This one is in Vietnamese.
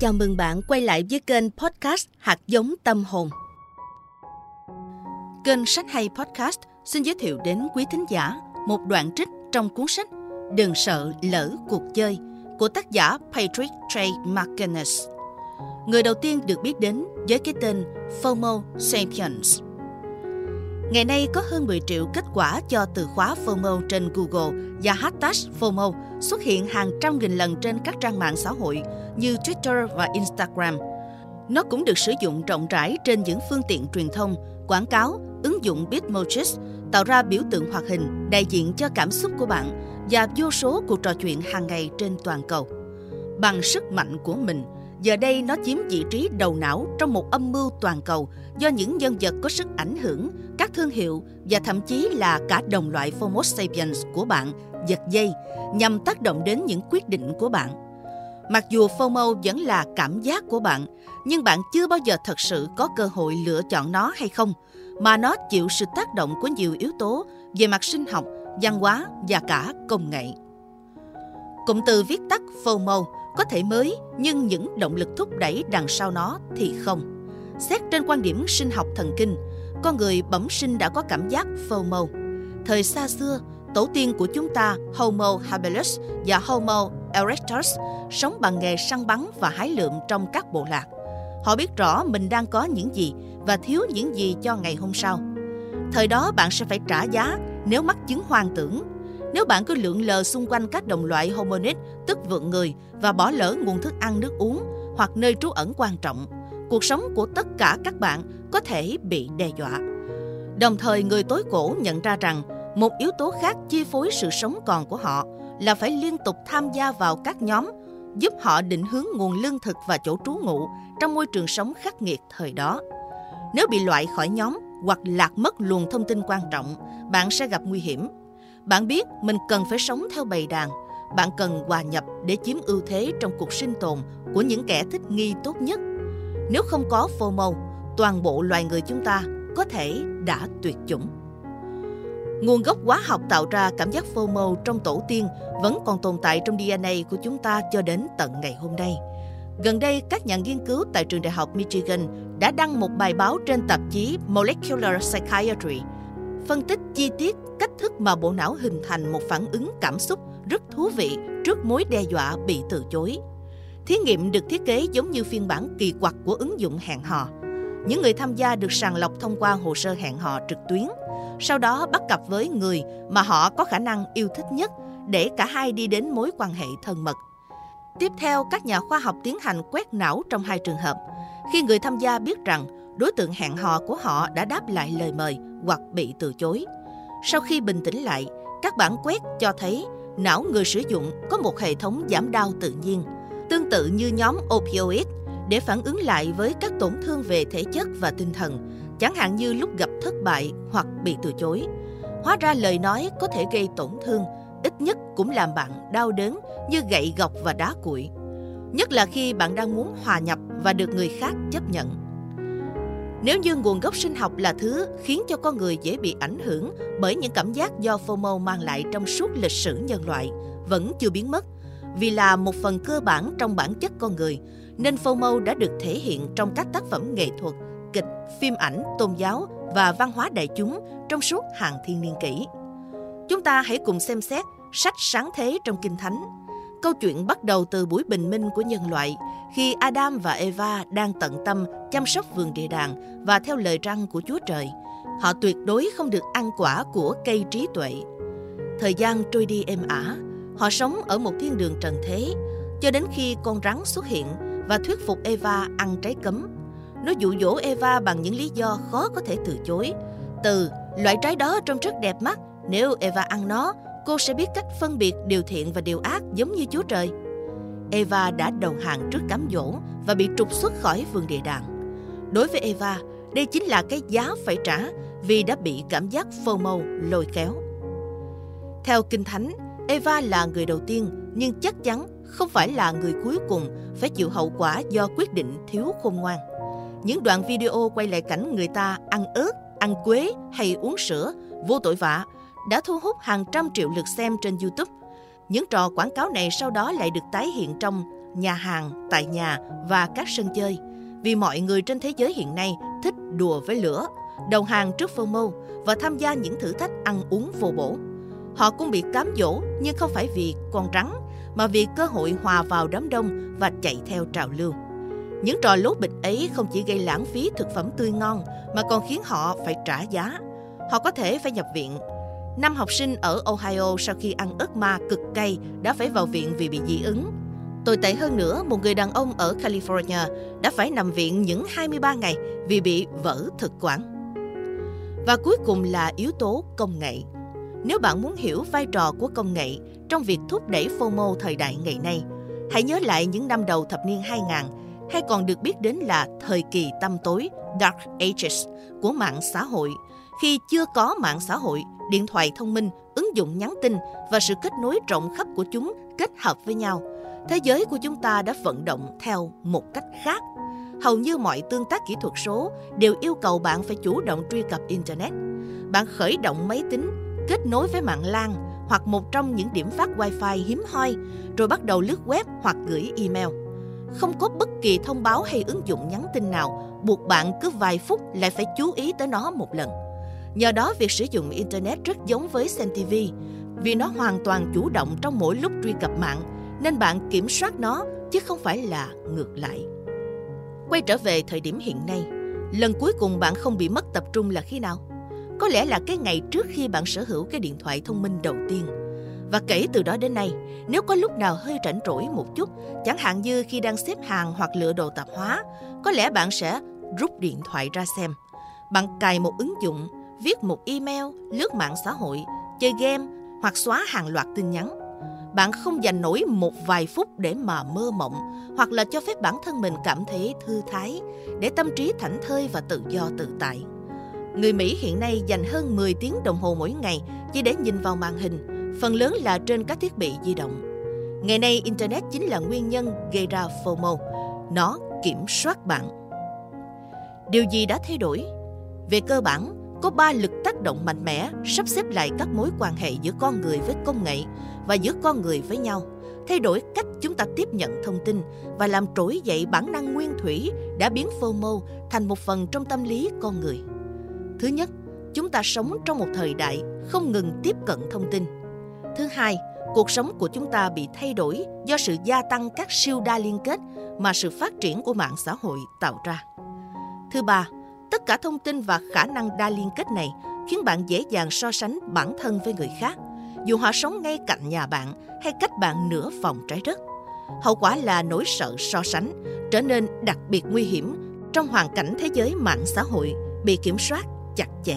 Chào mừng bạn quay lại với kênh podcast Hạt giống tâm hồn. Kênh Sách hay Podcast xin giới thiệu đến quý thính giả một đoạn trích trong cuốn sách Đừng sợ lỡ cuộc chơi của tác giả Patrick Trey McGinnis. Người đầu tiên được biết đến với cái tên FOMO Sapiens. Ngày nay có hơn 10 triệu kết quả cho từ khóa FOMO trên Google và hashtag FOMO xuất hiện hàng trăm nghìn lần trên các trang mạng xã hội như Twitter và Instagram. Nó cũng được sử dụng rộng rãi trên những phương tiện truyền thông, quảng cáo, ứng dụng Bitmojis, tạo ra biểu tượng hoạt hình đại diện cho cảm xúc của bạn và vô số cuộc trò chuyện hàng ngày trên toàn cầu. Bằng sức mạnh của mình, giờ đây nó chiếm vị trí đầu não trong một âm mưu toàn cầu do những nhân vật có sức ảnh hưởng, các thương hiệu và thậm chí là cả đồng loại Homo sapiens của bạn giật dây nhằm tác động đến những quyết định của bạn. Mặc dù FOMO vẫn là cảm giác của bạn, nhưng bạn chưa bao giờ thật sự có cơ hội lựa chọn nó hay không, mà nó chịu sự tác động của nhiều yếu tố về mặt sinh học, văn hóa và cả công nghệ. Cụm từ viết tắt FOMO có thể mới, nhưng những động lực thúc đẩy đằng sau nó thì không. Xét trên quan điểm sinh học thần kinh, con người bẩm sinh đã có cảm giác FOMO. Thời xa xưa, tổ tiên của chúng ta Homo habilis và Homo erectus sống bằng nghề săn bắn và hái lượm trong các bộ lạc. Họ biết rõ mình đang có những gì và thiếu những gì cho ngày hôm sau. Thời đó bạn sẽ phải trả giá nếu mắc chứng hoang tưởng. Nếu bạn cứ lượn lờ xung quanh các đồng loại hominid, tức vượn người, và bỏ lỡ nguồn thức ăn nước uống hoặc nơi trú ẩn quan trọng, cuộc sống của tất cả các bạn có thể bị đe dọa. Đồng thời người tối cổ nhận ra rằng một yếu tố khác chi phối sự sống còn của họ là phải liên tục tham gia vào các nhóm, giúp họ định hướng nguồn lương thực và chỗ trú ngụ trong môi trường sống khắc nghiệt thời đó. Nếu bị loại khỏi nhóm hoặc lạc mất luồng thông tin quan trọng, bạn sẽ gặp nguy hiểm. Bạn biết mình cần phải sống theo bầy đàn, bạn cần hòa nhập để chiếm ưu thế trong cuộc sinh tồn của những kẻ thích nghi tốt nhất. Nếu không có FOMO, toàn bộ loài người chúng ta có thể đã tuyệt chủng. Nguồn gốc hóa học tạo ra cảm giác FOMO trong tổ tiên vẫn còn tồn tại trong DNA của chúng ta cho đến tận ngày hôm nay. Gần đây, các nhà nghiên cứu tại trường đại học Michigan đã đăng một bài báo trên tạp chí Molecular Psychiatry, phân tích chi tiết cách thức mà bộ não hình thành một phản ứng cảm xúc rất thú vị trước mối đe dọa bị từ chối. Thí nghiệm được thiết kế giống như phiên bản kỳ quặc của ứng dụng hẹn hò. Những người tham gia được sàng lọc thông qua hồ sơ hẹn hò trực tuyến – sau đó bắt cặp với người mà họ có khả năng yêu thích nhất để cả hai đi đến mối quan hệ thân mật. Tiếp theo, các nhà khoa học tiến hành quét não trong hai trường hợp. Khi người tham gia biết rằng đối tượng hẹn hò của họ đã đáp lại lời mời hoặc bị từ chối. Sau khi bình tĩnh lại, các bản quét cho thấy não người sử dụng có một hệ thống giảm đau tự nhiên, tương tự như nhóm opioid để phản ứng lại với các tổn thương về thể chất và tinh thần chẳng hạn như lúc gặp thất bại hoặc bị từ chối. Hóa ra lời nói có thể gây tổn thương, ít nhất cũng làm bạn đau đớn như gậy gọc và đá cuội. Nhất là khi bạn đang muốn hòa nhập và được người khác chấp nhận. Nếu như nguồn gốc sinh học là thứ khiến cho con người dễ bị ảnh hưởng bởi những cảm giác do FOMO mang lại trong suốt lịch sử nhân loại, vẫn chưa biến mất, vì là một phần cơ bản trong bản chất con người, nên FOMO đã được thể hiện trong các tác phẩm nghệ thuật kịch, phim ảnh, tôn giáo và văn hóa đại chúng trong suốt hàng thiên niên kỷ. Chúng ta hãy cùng xem xét sách sáng thế trong Kinh Thánh. Câu chuyện bắt đầu từ buổi bình minh của nhân loại khi Adam và Eva đang tận tâm chăm sóc vườn địa đàng và theo lời răng của Chúa Trời. Họ tuyệt đối không được ăn quả của cây trí tuệ. Thời gian trôi đi êm ả, họ sống ở một thiên đường trần thế, cho đến khi con rắn xuất hiện và thuyết phục Eva ăn trái cấm nó dụ dỗ Eva bằng những lý do khó có thể từ chối. Từ loại trái đó trông rất đẹp mắt, nếu Eva ăn nó, cô sẽ biết cách phân biệt điều thiện và điều ác giống như Chúa Trời. Eva đã đầu hàng trước cám dỗ và bị trục xuất khỏi vườn địa đàng. Đối với Eva, đây chính là cái giá phải trả vì đã bị cảm giác FOMO lôi kéo. Theo Kinh Thánh, Eva là người đầu tiên nhưng chắc chắn không phải là người cuối cùng phải chịu hậu quả do quyết định thiếu khôn ngoan. Những đoạn video quay lại cảnh người ta ăn ớt, ăn quế hay uống sữa, vô tội vạ, đã thu hút hàng trăm triệu lượt xem trên YouTube. Những trò quảng cáo này sau đó lại được tái hiện trong nhà hàng, tại nhà và các sân chơi. Vì mọi người trên thế giới hiện nay thích đùa với lửa, đầu hàng trước FOMO và tham gia những thử thách ăn uống vô bổ. Họ cũng bị cám dỗ nhưng không phải vì con rắn mà vì cơ hội hòa vào đám đông và chạy theo trào lưu. Những trò lố bịch ấy không chỉ gây lãng phí thực phẩm tươi ngon mà còn khiến họ phải trả giá. Họ có thể phải nhập viện. Năm học sinh ở Ohio sau khi ăn ớt ma cực cay đã phải vào viện vì bị dị ứng. Tồi tệ hơn nữa, một người đàn ông ở California đã phải nằm viện những 23 ngày vì bị vỡ thực quản. Và cuối cùng là yếu tố công nghệ. Nếu bạn muốn hiểu vai trò của công nghệ trong việc thúc đẩy FOMO thời đại ngày nay, hãy nhớ lại những năm đầu thập niên 2000 hay còn được biết đến là thời kỳ tăm tối Dark Ages của mạng xã hội, khi chưa có mạng xã hội, điện thoại thông minh, ứng dụng nhắn tin và sự kết nối rộng khắp của chúng kết hợp với nhau, thế giới của chúng ta đã vận động theo một cách khác. Hầu như mọi tương tác kỹ thuật số đều yêu cầu bạn phải chủ động truy cập Internet. Bạn khởi động máy tính, kết nối với mạng LAN hoặc một trong những điểm phát Wi-Fi hiếm hoi, rồi bắt đầu lướt web hoặc gửi email không có bất kỳ thông báo hay ứng dụng nhắn tin nào buộc bạn cứ vài phút lại phải chú ý tới nó một lần. Nhờ đó việc sử dụng Internet rất giống với xem TV vì nó hoàn toàn chủ động trong mỗi lúc truy cập mạng nên bạn kiểm soát nó chứ không phải là ngược lại. Quay trở về thời điểm hiện nay, lần cuối cùng bạn không bị mất tập trung là khi nào? Có lẽ là cái ngày trước khi bạn sở hữu cái điện thoại thông minh đầu tiên – và kể từ đó đến nay, nếu có lúc nào hơi rảnh rỗi một chút, chẳng hạn như khi đang xếp hàng hoặc lựa đồ tạp hóa, có lẽ bạn sẽ rút điện thoại ra xem. Bạn cài một ứng dụng, viết một email, lướt mạng xã hội, chơi game hoặc xóa hàng loạt tin nhắn. Bạn không dành nổi một vài phút để mà mơ mộng hoặc là cho phép bản thân mình cảm thấy thư thái, để tâm trí thảnh thơi và tự do tự tại. Người Mỹ hiện nay dành hơn 10 tiếng đồng hồ mỗi ngày chỉ để nhìn vào màn hình, phần lớn là trên các thiết bị di động. Ngày nay, Internet chính là nguyên nhân gây ra FOMO. Nó kiểm soát bạn. Điều gì đã thay đổi? Về cơ bản, có ba lực tác động mạnh mẽ sắp xếp lại các mối quan hệ giữa con người với công nghệ và giữa con người với nhau, thay đổi cách chúng ta tiếp nhận thông tin và làm trỗi dậy bản năng nguyên thủy đã biến FOMO thành một phần trong tâm lý con người. Thứ nhất, chúng ta sống trong một thời đại không ngừng tiếp cận thông tin. Thứ hai, cuộc sống của chúng ta bị thay đổi do sự gia tăng các siêu đa liên kết mà sự phát triển của mạng xã hội tạo ra. Thứ ba, tất cả thông tin và khả năng đa liên kết này khiến bạn dễ dàng so sánh bản thân với người khác, dù họ sống ngay cạnh nhà bạn hay cách bạn nửa vòng trái đất. Hậu quả là nỗi sợ so sánh trở nên đặc biệt nguy hiểm trong hoàn cảnh thế giới mạng xã hội bị kiểm soát chặt chẽ